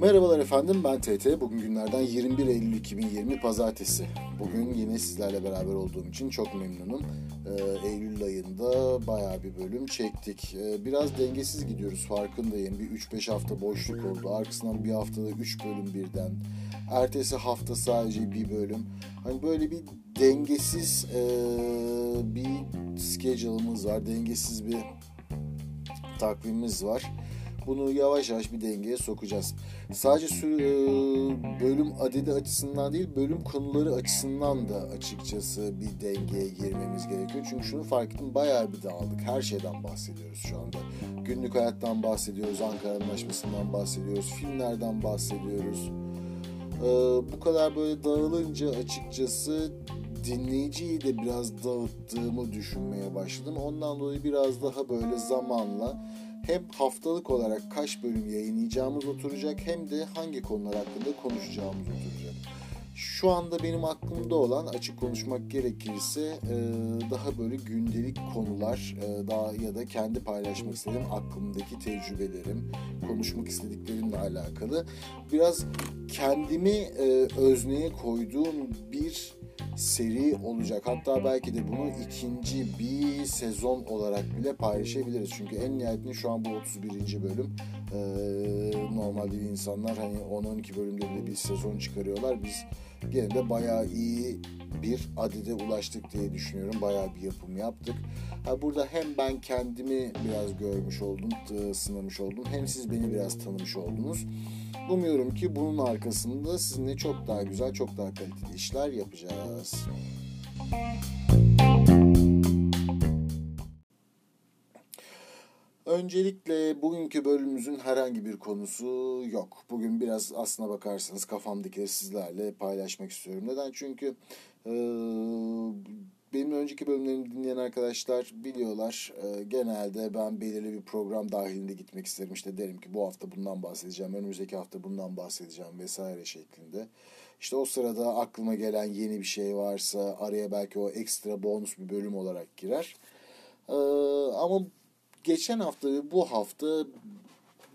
Merhabalar efendim ben TT. Bugün günlerden 21 Eylül 2020 Pazartesi. Bugün yine sizlerle beraber olduğum için çok memnunum. Ee, Eylül ayında baya bir bölüm çektik. Ee, biraz dengesiz gidiyoruz farkındayım. Bir 3-5 hafta boşluk oldu. Arkasından bir haftada 3 bölüm birden. Ertesi hafta sadece bir bölüm. Hani böyle bir dengesiz e, bir schedule'ımız var. Dengesiz bir takvimimiz var. Bunu yavaş yavaş bir dengeye sokacağız. Sadece e, bölüm adedi açısından değil, bölüm konuları açısından da açıkçası bir dengeye girmemiz gerekiyor. Çünkü şunu fark ettim, bayağı bir dağıldık. Her şeyden bahsediyoruz şu anda. Günlük hayattan bahsediyoruz, Ankara Anlaşması'ndan bahsediyoruz, filmlerden bahsediyoruz. E, bu kadar böyle dağılınca açıkçası dinleyiciyi de biraz dağıttığımı düşünmeye başladım. Ondan dolayı biraz daha böyle zamanla hem haftalık olarak kaç bölüm yayınlayacağımız oturacak hem de hangi konular hakkında konuşacağımız oturacak. Şu anda benim aklımda olan açık konuşmak gerekirse daha böyle gündelik konular daha ya da kendi paylaşmak istediğim aklımdaki tecrübelerim, konuşmak istediklerimle alakalı biraz kendimi özneye koyduğum bir seri olacak. Hatta belki de bunu ikinci bir sezon olarak bile paylaşabiliriz. Çünkü en nihayetinde şu an bu 31. bölüm. Ee, normalde insanlar hani 10-12 bölümde bile bir sezon çıkarıyorlar. Biz gene de bayağı iyi bir adede ulaştık diye düşünüyorum. Bayağı bir yapım yaptık. Ha, burada hem ben kendimi biraz görmüş oldum, sınamış oldum. Hem siz beni biraz tanımış oldunuz. Umuyorum ki bunun arkasında sizinle çok daha güzel, çok daha kaliteli işler yapacağız. Öncelikle bugünkü bölümümüzün herhangi bir konusu yok. Bugün biraz aslına bakarsanız kafamdakileri sizlerle paylaşmak istiyorum. Neden? Çünkü e, benim önceki bölümlerimi dinleyen arkadaşlar biliyorlar. E, genelde ben belirli bir program dahilinde gitmek isterim. İşte derim ki bu hafta bundan bahsedeceğim, önümüzdeki hafta bundan bahsedeceğim vesaire şeklinde. İşte o sırada aklıma gelen yeni bir şey varsa araya belki o ekstra bonus bir bölüm olarak girer. E, ama geçen hafta ve bu hafta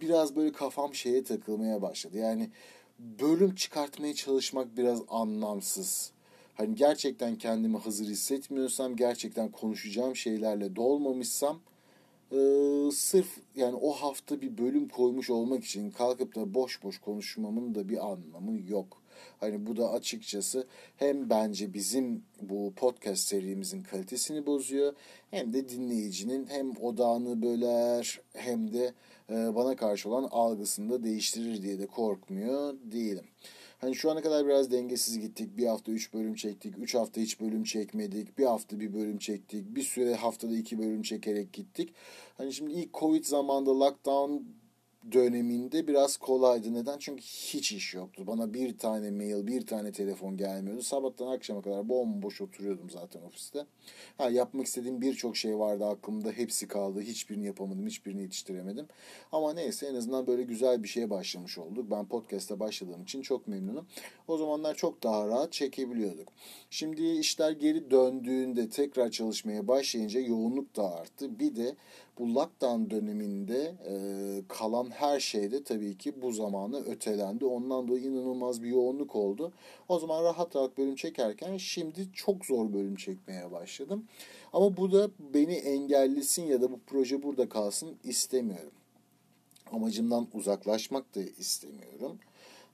biraz böyle kafam şeye takılmaya başladı. Yani bölüm çıkartmaya çalışmak biraz anlamsız. Hani gerçekten kendimi hazır hissetmiyorsam, gerçekten konuşacağım şeylerle dolmamışsam e, sırf yani o hafta bir bölüm koymuş olmak için kalkıp da boş boş konuşmamın da bir anlamı yok. Hani bu da açıkçası hem bence bizim bu podcast serimizin kalitesini bozuyor hem de dinleyicinin hem odağını böler hem de e, bana karşı olan algısını da değiştirir diye de korkmuyor değilim. Hani şu ana kadar biraz dengesiz gittik. Bir hafta üç bölüm çektik. Üç hafta hiç bölüm çekmedik. Bir hafta bir bölüm çektik. Bir süre haftada iki bölüm çekerek gittik. Hani şimdi ilk Covid zamanında lockdown döneminde biraz kolaydı. Neden? Çünkü hiç iş yoktu. Bana bir tane mail, bir tane telefon gelmiyordu. Sabahtan akşama kadar bomboş oturuyordum zaten ofiste. Ha, yapmak istediğim birçok şey vardı aklımda. Hepsi kaldı. Hiçbirini yapamadım. Hiçbirini yetiştiremedim. Ama neyse en azından böyle güzel bir şeye başlamış olduk. Ben podcast'a başladığım için çok memnunum. O zamanlar çok daha rahat çekebiliyorduk. Şimdi işler geri döndüğünde tekrar çalışmaya başlayınca yoğunluk da arttı. Bir de bu lockdown döneminde e, kalan her şeyde tabii ki bu zamanı ötelendi. Ondan dolayı inanılmaz bir yoğunluk oldu. O zaman rahat rahat bölüm çekerken şimdi çok zor bölüm çekmeye başladım. Ama bu da beni engellesin ya da bu proje burada kalsın istemiyorum. Amacımdan uzaklaşmak da istemiyorum.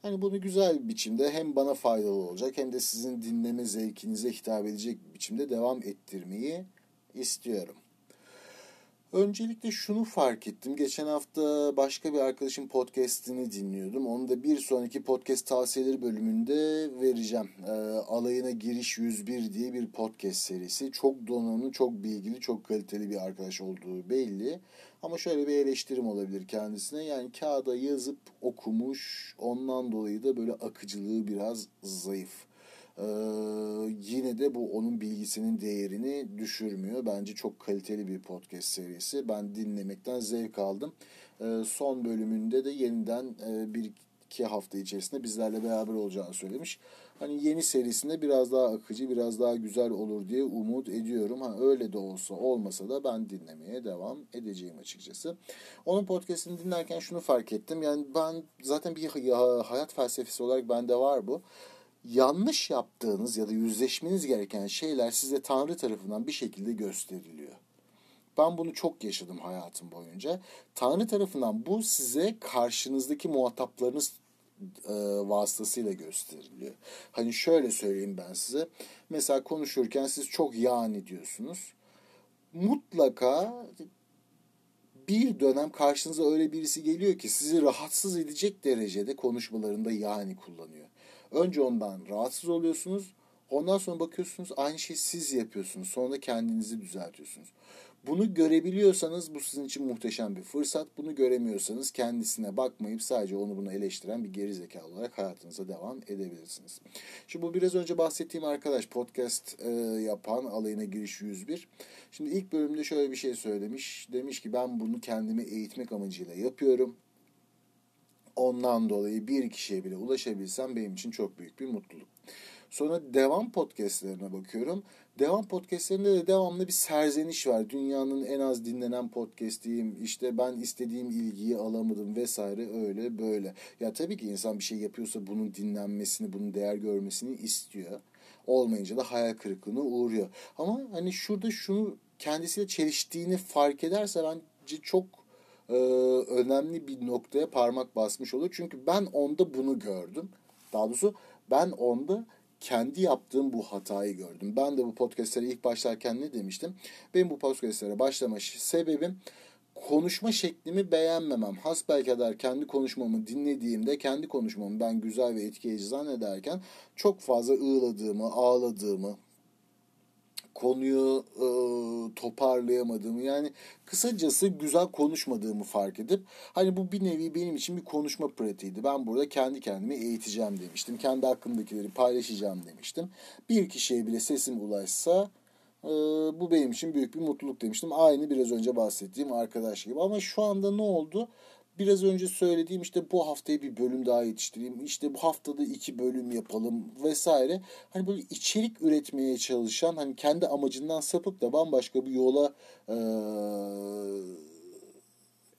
Hani bunu güzel bir biçimde hem bana faydalı olacak hem de sizin dinleme zevkinize hitap edecek bir biçimde devam ettirmeyi istiyorum. Öncelikle şunu fark ettim. Geçen hafta başka bir arkadaşın podcast'ini dinliyordum. Onu da bir sonraki podcast tavsiyeleri bölümünde vereceğim. E, Alayına Giriş 101 diye bir podcast serisi. Çok donanımlı, çok bilgili, çok kaliteli bir arkadaş olduğu belli. Ama şöyle bir eleştirim olabilir kendisine. Yani kağıda yazıp okumuş. Ondan dolayı da böyle akıcılığı biraz zayıf. Ee, yine de bu onun bilgisinin değerini düşürmüyor. Bence çok kaliteli bir podcast serisi. Ben dinlemekten zevk aldım. Ee, son bölümünde de yeniden e, bir iki hafta içerisinde bizlerle beraber olacağını söylemiş. hani yeni serisinde biraz daha akıcı, biraz daha güzel olur diye umut ediyorum. Ha öyle de olsa olmasa da ben dinlemeye devam edeceğim açıkçası. Onun podcast'ini dinlerken şunu fark ettim. Yani ben zaten bir hayat felsefesi olarak bende var bu yanlış yaptığınız ya da yüzleşmeniz gereken şeyler size Tanrı tarafından bir şekilde gösteriliyor. Ben bunu çok yaşadım hayatım boyunca. Tanrı tarafından bu size karşınızdaki muhataplarınız e, vasıtasıyla gösteriliyor. Hani şöyle söyleyeyim ben size. Mesela konuşurken siz çok yani diyorsunuz. Mutlaka bir dönem karşınıza öyle birisi geliyor ki sizi rahatsız edecek derecede konuşmalarında yani kullanıyor. Önce ondan rahatsız oluyorsunuz. Ondan sonra bakıyorsunuz aynı şeyi siz yapıyorsunuz. Sonra kendinizi düzeltiyorsunuz. Bunu görebiliyorsanız bu sizin için muhteşem bir fırsat. Bunu göremiyorsanız kendisine bakmayıp sadece onu bunu eleştiren bir geri zekalı olarak hayatınıza devam edebilirsiniz. Şimdi bu biraz önce bahsettiğim arkadaş podcast e, yapan alayına giriş 101. Şimdi ilk bölümde şöyle bir şey söylemiş. Demiş ki ben bunu kendimi eğitmek amacıyla yapıyorum. Ondan dolayı bir kişiye bile ulaşabilsem benim için çok büyük bir mutluluk. Sonra devam podcastlerine bakıyorum. Devam podcastlerinde de devamlı bir serzeniş var. Dünyanın en az dinlenen podcastiyim. İşte ben istediğim ilgiyi alamadım vesaire öyle böyle. Ya tabii ki insan bir şey yapıyorsa bunun dinlenmesini, bunun değer görmesini istiyor. Olmayınca da hayal kırıklığına uğruyor. Ama hani şurada şunu kendisiyle çeliştiğini fark ederse bence çok e, önemli bir noktaya parmak basmış olur. Çünkü ben onda bunu gördüm. Daha doğrusu ben onda kendi yaptığım bu hatayı gördüm. Ben de bu podcastlere ilk başlarken ne demiştim? Benim bu podcastlere başlama sebebim konuşma şeklimi beğenmemem. Hasbelkader kendi konuşmamı dinlediğimde kendi konuşmamı ben güzel ve etkileyici zannederken çok fazla ığladığımı, ağladığımı, konuyu e, toparlayamadığımı yani kısacası güzel konuşmadığımı fark edip hani bu bir nevi benim için bir konuşma pratiğiydi. Ben burada kendi kendimi eğiteceğim demiştim. Kendi hakkımdakileri paylaşacağım demiştim. Bir kişiye bile sesim ulaşsa e, bu benim için büyük bir mutluluk demiştim. Aynı biraz önce bahsettiğim arkadaş gibi. Ama şu anda ne oldu? Biraz önce söylediğim işte bu haftaya bir bölüm daha yetiştireyim. İşte bu haftada iki bölüm yapalım vesaire. Hani böyle içerik üretmeye çalışan hani kendi amacından sapıp da bambaşka bir yola e,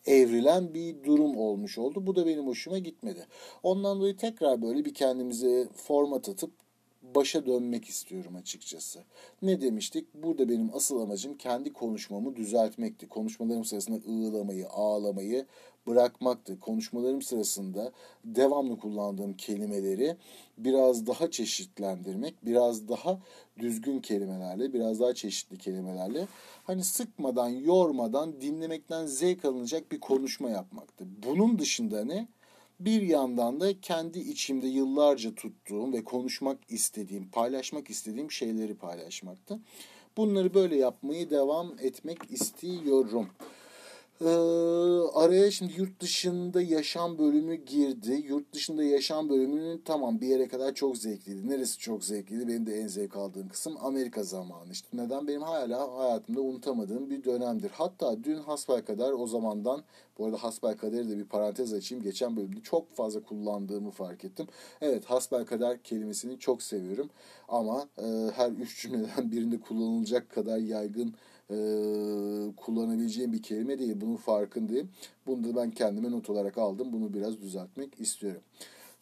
evrilen bir durum olmuş oldu. Bu da benim hoşuma gitmedi. Ondan dolayı tekrar böyle bir kendimize format atıp başa dönmek istiyorum açıkçası. Ne demiştik? Burada benim asıl amacım kendi konuşmamı düzeltmekti. Konuşmalarım sırasında ığlamayı, ağlamayı bırakmaktı. Konuşmalarım sırasında devamlı kullandığım kelimeleri biraz daha çeşitlendirmek, biraz daha düzgün kelimelerle, biraz daha çeşitli kelimelerle hani sıkmadan, yormadan dinlemekten zevk alınacak bir konuşma yapmaktı. Bunun dışında ne? Bir yandan da kendi içimde yıllarca tuttuğum ve konuşmak istediğim, paylaşmak istediğim şeyleri paylaşmaktı. Bunları böyle yapmayı devam etmek istiyorum. Ee, araya şimdi yurt dışında yaşam bölümü girdi. Yurt dışında yaşam bölümünün tamam bir yere kadar çok zevkliydi. Neresi çok zevkliydi? Benim de en zevk aldığım kısım Amerika zamanı. İşte neden? Benim hala hayatımda unutamadığım bir dönemdir. Hatta dün hasbel kadar o zamandan bu arada hasbel kaderi de bir parantez açayım. Geçen bölümde çok fazla kullandığımı fark ettim. Evet hasbel kader kelimesini çok seviyorum. Ama e, her üç cümleden birinde kullanılacak kadar yaygın e, kullanabileceğim bir kelime değil. Bunun farkındayım. Bunu da ben kendime not olarak aldım. Bunu biraz düzeltmek istiyorum.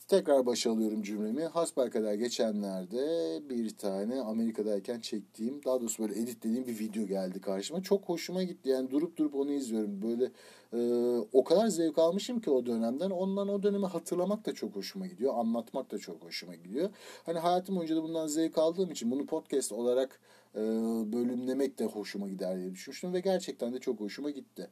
Tekrar başa alıyorum cümlemi. Hasbelkader geçenlerde bir tane Amerika'dayken çektiğim, daha doğrusu böyle editlediğim bir video geldi karşıma. Çok hoşuma gitti. Yani durup durup onu izliyorum. Böyle e, o kadar zevk almışım ki o dönemden. Ondan o dönemi hatırlamak da çok hoşuma gidiyor. Anlatmak da çok hoşuma gidiyor. Hani hayatım boyunca da bundan zevk aldığım için bunu podcast olarak e, bölümlemek de hoşuma gider diye düşünmüştüm. Ve gerçekten de çok hoşuma gitti.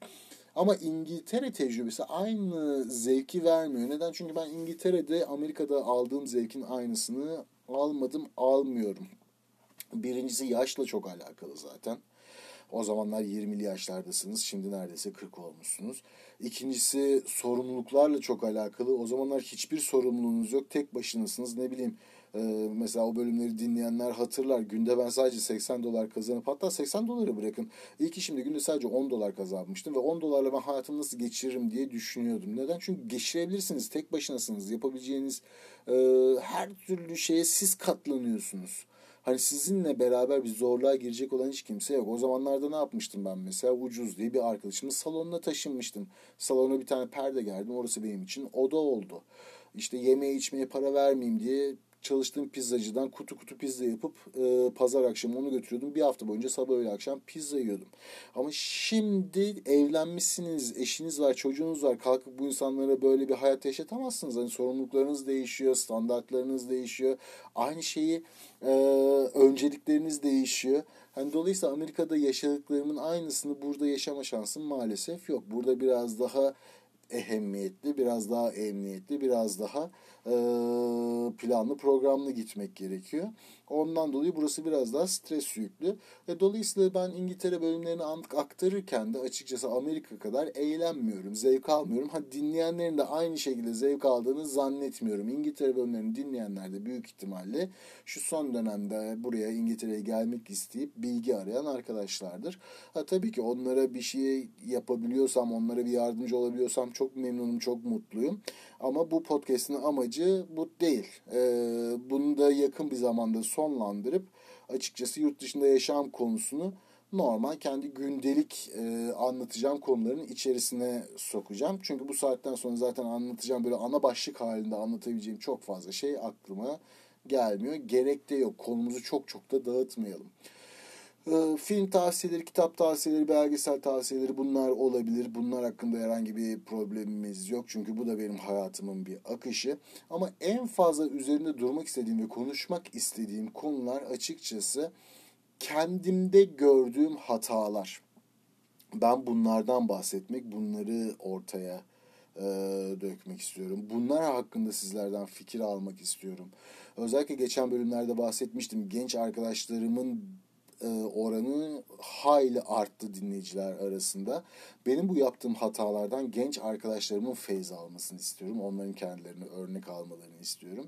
Ama İngiltere tecrübesi aynı zevki vermiyor. Neden? Çünkü ben İngiltere'de Amerika'da aldığım zevkin aynısını almadım, almıyorum. Birincisi yaşla çok alakalı zaten. O zamanlar 20'li yaşlardasınız. Şimdi neredeyse 40 olmuşsunuz. İkincisi sorumluluklarla çok alakalı. O zamanlar hiçbir sorumluluğunuz yok. Tek başınasınız. Ne bileyim Ee, mesela o bölümleri dinleyenler hatırlar. Günde ben sadece 80 dolar kazanıp hatta 80 doları bırakın. İlk işimde günde sadece 10 dolar kazanmıştım ve 10 dolarla ben hayatımı nasıl geçiririm diye düşünüyordum. Neden? Çünkü geçirebilirsiniz. Tek başınasınız. Yapabileceğiniz e, her türlü şeye siz katlanıyorsunuz. Hani sizinle beraber bir zorluğa girecek olan hiç kimse yok. O zamanlarda ne yapmıştım ben mesela? Ucuz diye bir arkadaşımın salonuna taşınmıştım. Salona bir tane perde gerdim. Orası benim için oda oldu. İşte yemeğe içmeye para vermeyeyim diye çalıştığım pizzacıdan kutu kutu pizza yapıp e, pazar akşamı onu götürüyordum. Bir hafta boyunca sabah öğle akşam pizza yiyordum. Ama şimdi evlenmişsiniz, eşiniz var, çocuğunuz var. Kalkıp bu insanlara böyle bir hayat yaşatamazsınız. Hani sorumluluklarınız değişiyor, standartlarınız değişiyor. Aynı şeyi e, öncelikleriniz değişiyor. Hani dolayısıyla Amerika'da yaşadıklarımın aynısını burada yaşama şansım maalesef yok. Burada biraz daha ehemmiyetli, biraz daha emniyetli, biraz daha e, planlı, programlı gitmek gerekiyor. Ondan dolayı burası biraz daha stres yüklü. Ve dolayısıyla ben İngiltere bölümlerini aktarırken de açıkçası Amerika kadar eğlenmiyorum, zevk almıyorum. Ha dinleyenlerin de aynı şekilde zevk aldığını zannetmiyorum. İngiltere bölümlerini dinleyenler de büyük ihtimalle şu son dönemde buraya İngiltere'ye gelmek isteyip bilgi arayan arkadaşlardır. Ha tabii ki onlara bir şey yapabiliyorsam, onlara bir yardımcı olabiliyorsam çok memnunum, çok mutluyum. Ama bu podcast'in amacı bu değil. Ee, bunu da yakın bir zamanda sonlandırıp açıkçası yurt dışında yaşam konusunu normal kendi gündelik e, anlatacağım konuların içerisine sokacağım. Çünkü bu saatten sonra zaten anlatacağım böyle ana başlık halinde anlatabileceğim çok fazla şey aklıma gelmiyor. Gerek de yok. Konumuzu çok çok da dağıtmayalım. Ee, film tavsiyeleri, kitap tavsiyeleri, belgesel tavsiyeleri bunlar olabilir. Bunlar hakkında herhangi bir problemimiz yok. Çünkü bu da benim hayatımın bir akışı. Ama en fazla üzerinde durmak istediğim ve konuşmak istediğim konular açıkçası kendimde gördüğüm hatalar. Ben bunlardan bahsetmek, bunları ortaya e, dökmek istiyorum. Bunlar hakkında sizlerden fikir almak istiyorum. Özellikle geçen bölümlerde bahsetmiştim. Genç arkadaşlarımın e, oranı hayli arttı dinleyiciler arasında. Benim bu yaptığım hatalardan genç arkadaşlarımın feyz almasını istiyorum. Onların kendilerini örnek almalarını istiyorum.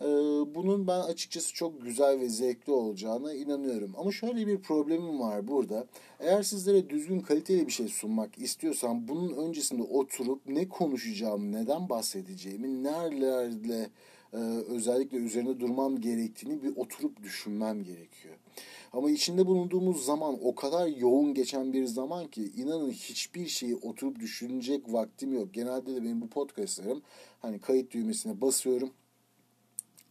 E, bunun ben açıkçası çok güzel ve zevkli olacağına inanıyorum. Ama şöyle bir problemim var burada. Eğer sizlere düzgün kaliteli bir şey sunmak istiyorsam bunun öncesinde oturup ne konuşacağım, neden bahsedeceğimi, nerelerle e, özellikle üzerine durmam gerektiğini bir oturup düşünmem gerekiyor. Ama içinde bulunduğumuz zaman o kadar yoğun geçen bir zaman ki inanın hiçbir şeyi oturup düşünecek vaktim yok. Genelde de benim bu podcastlarım hani kayıt düğmesine basıyorum.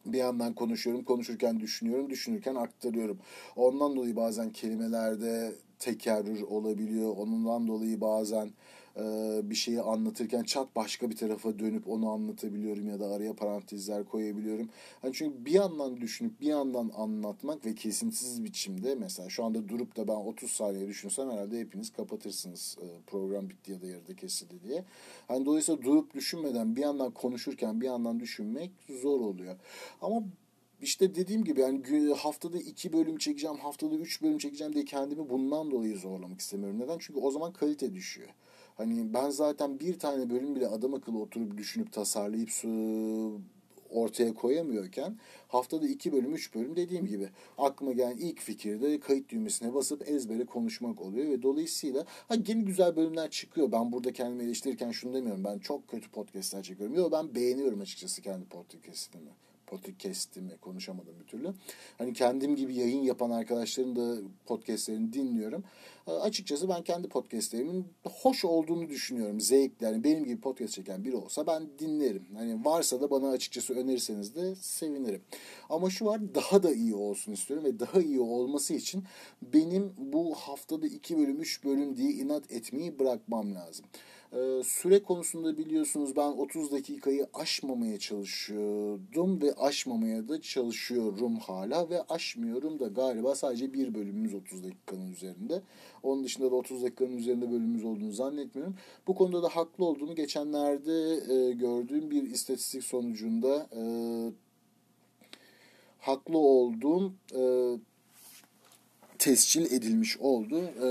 Bir yandan konuşuyorum, konuşurken düşünüyorum, düşünürken aktarıyorum. Ondan dolayı bazen kelimelerde tekerrür olabiliyor. Ondan dolayı bazen bir şeyi anlatırken çat başka bir tarafa dönüp onu anlatabiliyorum ya da araya parantezler koyabiliyorum. Hani çünkü bir yandan düşünüp bir yandan anlatmak ve kesintisiz biçimde mesela şu anda durup da ben 30 saniye düşünsem herhalde hepiniz kapatırsınız e, program bitti ya da yarıda kesildi diye. Hani dolayısıyla durup düşünmeden bir yandan konuşurken bir yandan düşünmek zor oluyor. Ama işte dediğim gibi yani haftada iki bölüm çekeceğim, haftada üç bölüm çekeceğim diye kendimi bundan dolayı zorlamak istemiyorum. Neden? Çünkü o zaman kalite düşüyor. Hani ben zaten bir tane bölüm bile adam akıllı oturup düşünüp tasarlayıp ortaya koyamıyorken haftada iki bölüm, üç bölüm dediğim gibi aklıma gelen ilk fikirde kayıt düğmesine basıp ezbere konuşmak oluyor ve dolayısıyla ha yeni güzel bölümler çıkıyor. Ben burada kendimi eleştirirken şunu demiyorum. Ben çok kötü podcastler çekiyorum. Yok ben beğeniyorum açıkçası kendi podcastimi podcast'imi konuşamadım bir türlü. Hani kendim gibi yayın yapan arkadaşların da podcastlerini dinliyorum. E, açıkçası ben kendi podcastlerimin hoş olduğunu düşünüyorum. Zevkli. Yani benim gibi podcast çeken biri olsa ben dinlerim. Hani varsa da bana açıkçası önerirseniz de sevinirim. Ama şu var daha da iyi olsun istiyorum ve daha iyi olması için benim bu haftada iki bölüm, üç bölüm diye inat etmeyi bırakmam lazım. Ee, süre konusunda biliyorsunuz ben 30 dakikayı aşmamaya çalışıyordum ve aşmamaya da çalışıyorum hala ve aşmıyorum da galiba sadece bir bölümümüz 30 dakikanın üzerinde. Onun dışında da 30 dakikanın üzerinde bölümümüz olduğunu zannetmiyorum. Bu konuda da haklı olduğunu geçenlerde e, gördüğüm bir istatistik sonucunda e, haklı olduğum e, tescil edilmiş oldu. E,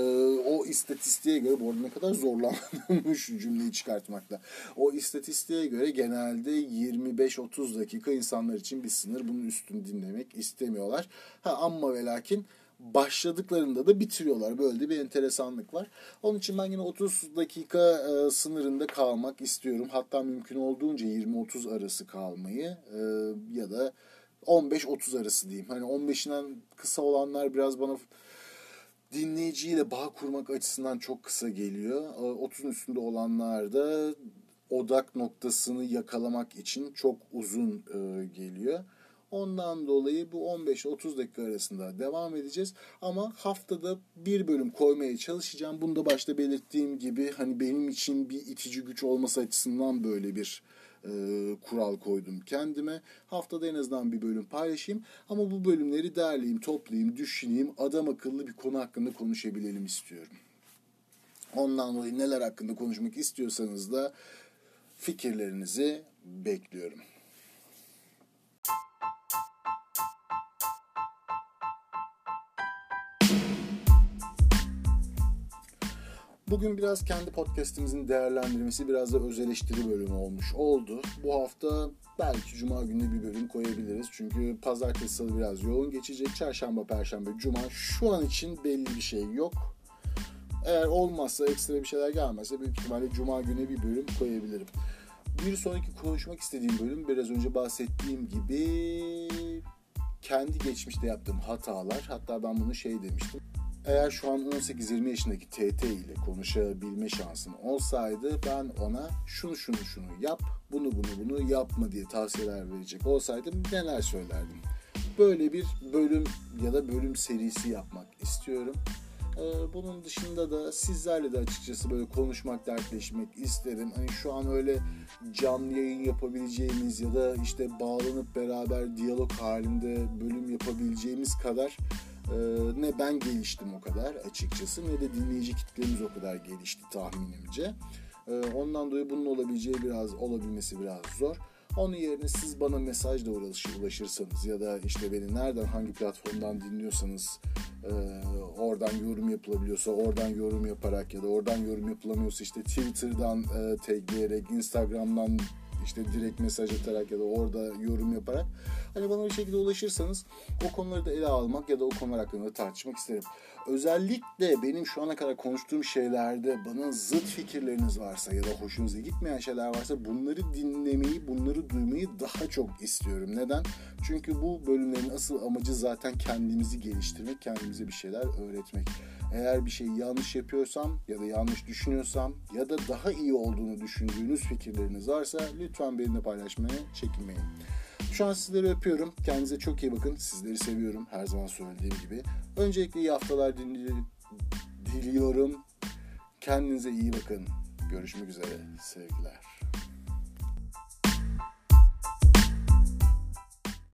o istatistiğe göre bu arada ne kadar zorlanmış cümleyi çıkartmakta. O istatistiğe göre genelde 25-30 dakika insanlar için bir sınır. Bunun üstünü dinlemek istemiyorlar. Ha amma ve lakin başladıklarında da bitiriyorlar. Böyle bir enteresanlık var. Onun için ben yine 30 dakika e, sınırında kalmak istiyorum. Hatta mümkün olduğunca 20-30 arası kalmayı e, ya da 15-30 arası diyeyim. Hani 15'inden kısa olanlar biraz bana dinleyiciyle bağ kurmak açısından çok kısa geliyor. 30'un üstünde olanlar da odak noktasını yakalamak için çok uzun e, geliyor. Ondan dolayı bu 15-30 dakika arasında devam edeceğiz. Ama haftada bir bölüm koymaya çalışacağım. Bunu da başta belirttiğim gibi hani benim için bir itici güç olması açısından böyle bir e, kural koydum kendime. Haftada en azından bir bölüm paylaşayım. Ama bu bölümleri derleyeyim, toplayayım, düşüneyim. Adam akıllı bir konu hakkında konuşabilelim istiyorum. Ondan dolayı neler hakkında konuşmak istiyorsanız da fikirlerinizi bekliyorum. Bugün biraz kendi podcastimizin değerlendirmesi, biraz da öz eleştiri bölümü olmuş oldu. Bu hafta belki cuma günü bir bölüm koyabiliriz. Çünkü pazartesi salı biraz yoğun geçecek. Çarşamba, perşembe, cuma şu an için belli bir şey yok. Eğer olmazsa, ekstra bir şeyler gelmezse büyük ihtimalle cuma günü bir bölüm koyabilirim. Bir sonraki konuşmak istediğim bölüm biraz önce bahsettiğim gibi kendi geçmişte yaptığım hatalar. Hatta ben bunu şey demiştim eğer şu an 18-20 yaşındaki TT ile konuşabilme şansım olsaydı ben ona şunu şunu şunu yap, bunu bunu bunu yapma diye tavsiyeler verecek olsaydım neler söylerdim. Böyle bir bölüm ya da bölüm serisi yapmak istiyorum. Ee, bunun dışında da sizlerle de açıkçası böyle konuşmak, dertleşmek isterim. Hani şu an öyle canlı yayın yapabileceğimiz ya da işte bağlanıp beraber diyalog halinde bölüm yapabileceğimiz kadar ee, ne ben geliştim o kadar açıkçası ne de dinleyici kitlemiz o kadar gelişti tahminimce. Ee, ondan dolayı bunun olabileceği biraz olabilmesi biraz zor. Onun yerine siz bana mesajla ulaşırsanız ya da işte beni nereden hangi platformdan dinliyorsanız e, oradan yorum yapılabiliyorsa oradan yorum yaparak ya da oradan yorum yapılamıyorsa işte Twitter'dan e, tagleyerek Instagram'dan işte direkt mesaj atarak ya da orada yorum yaparak hani bana bir şekilde ulaşırsanız o konuları da ele almak ya da o konular hakkında tartışmak isterim. Özellikle benim şu ana kadar konuştuğum şeylerde bana zıt fikirleriniz varsa ya da hoşunuza gitmeyen şeyler varsa bunları dinlemeyi, bunları duymayı daha çok istiyorum. Neden? Çünkü bu bölümlerin asıl amacı zaten kendimizi geliştirmek, kendimize bir şeyler öğretmek. Eğer bir şeyi yanlış yapıyorsam ya da yanlış düşünüyorsam ya da daha iyi olduğunu düşündüğünüz fikirleriniz varsa lütfen benimle paylaşmaya çekinmeyin. Şu an sizleri öpüyorum. Kendinize çok iyi bakın. Sizleri seviyorum. Her zaman söylediğim gibi. Öncelikle iyi haftalar diliyorum. Kendinize iyi bakın. Görüşmek üzere. Sevgiler.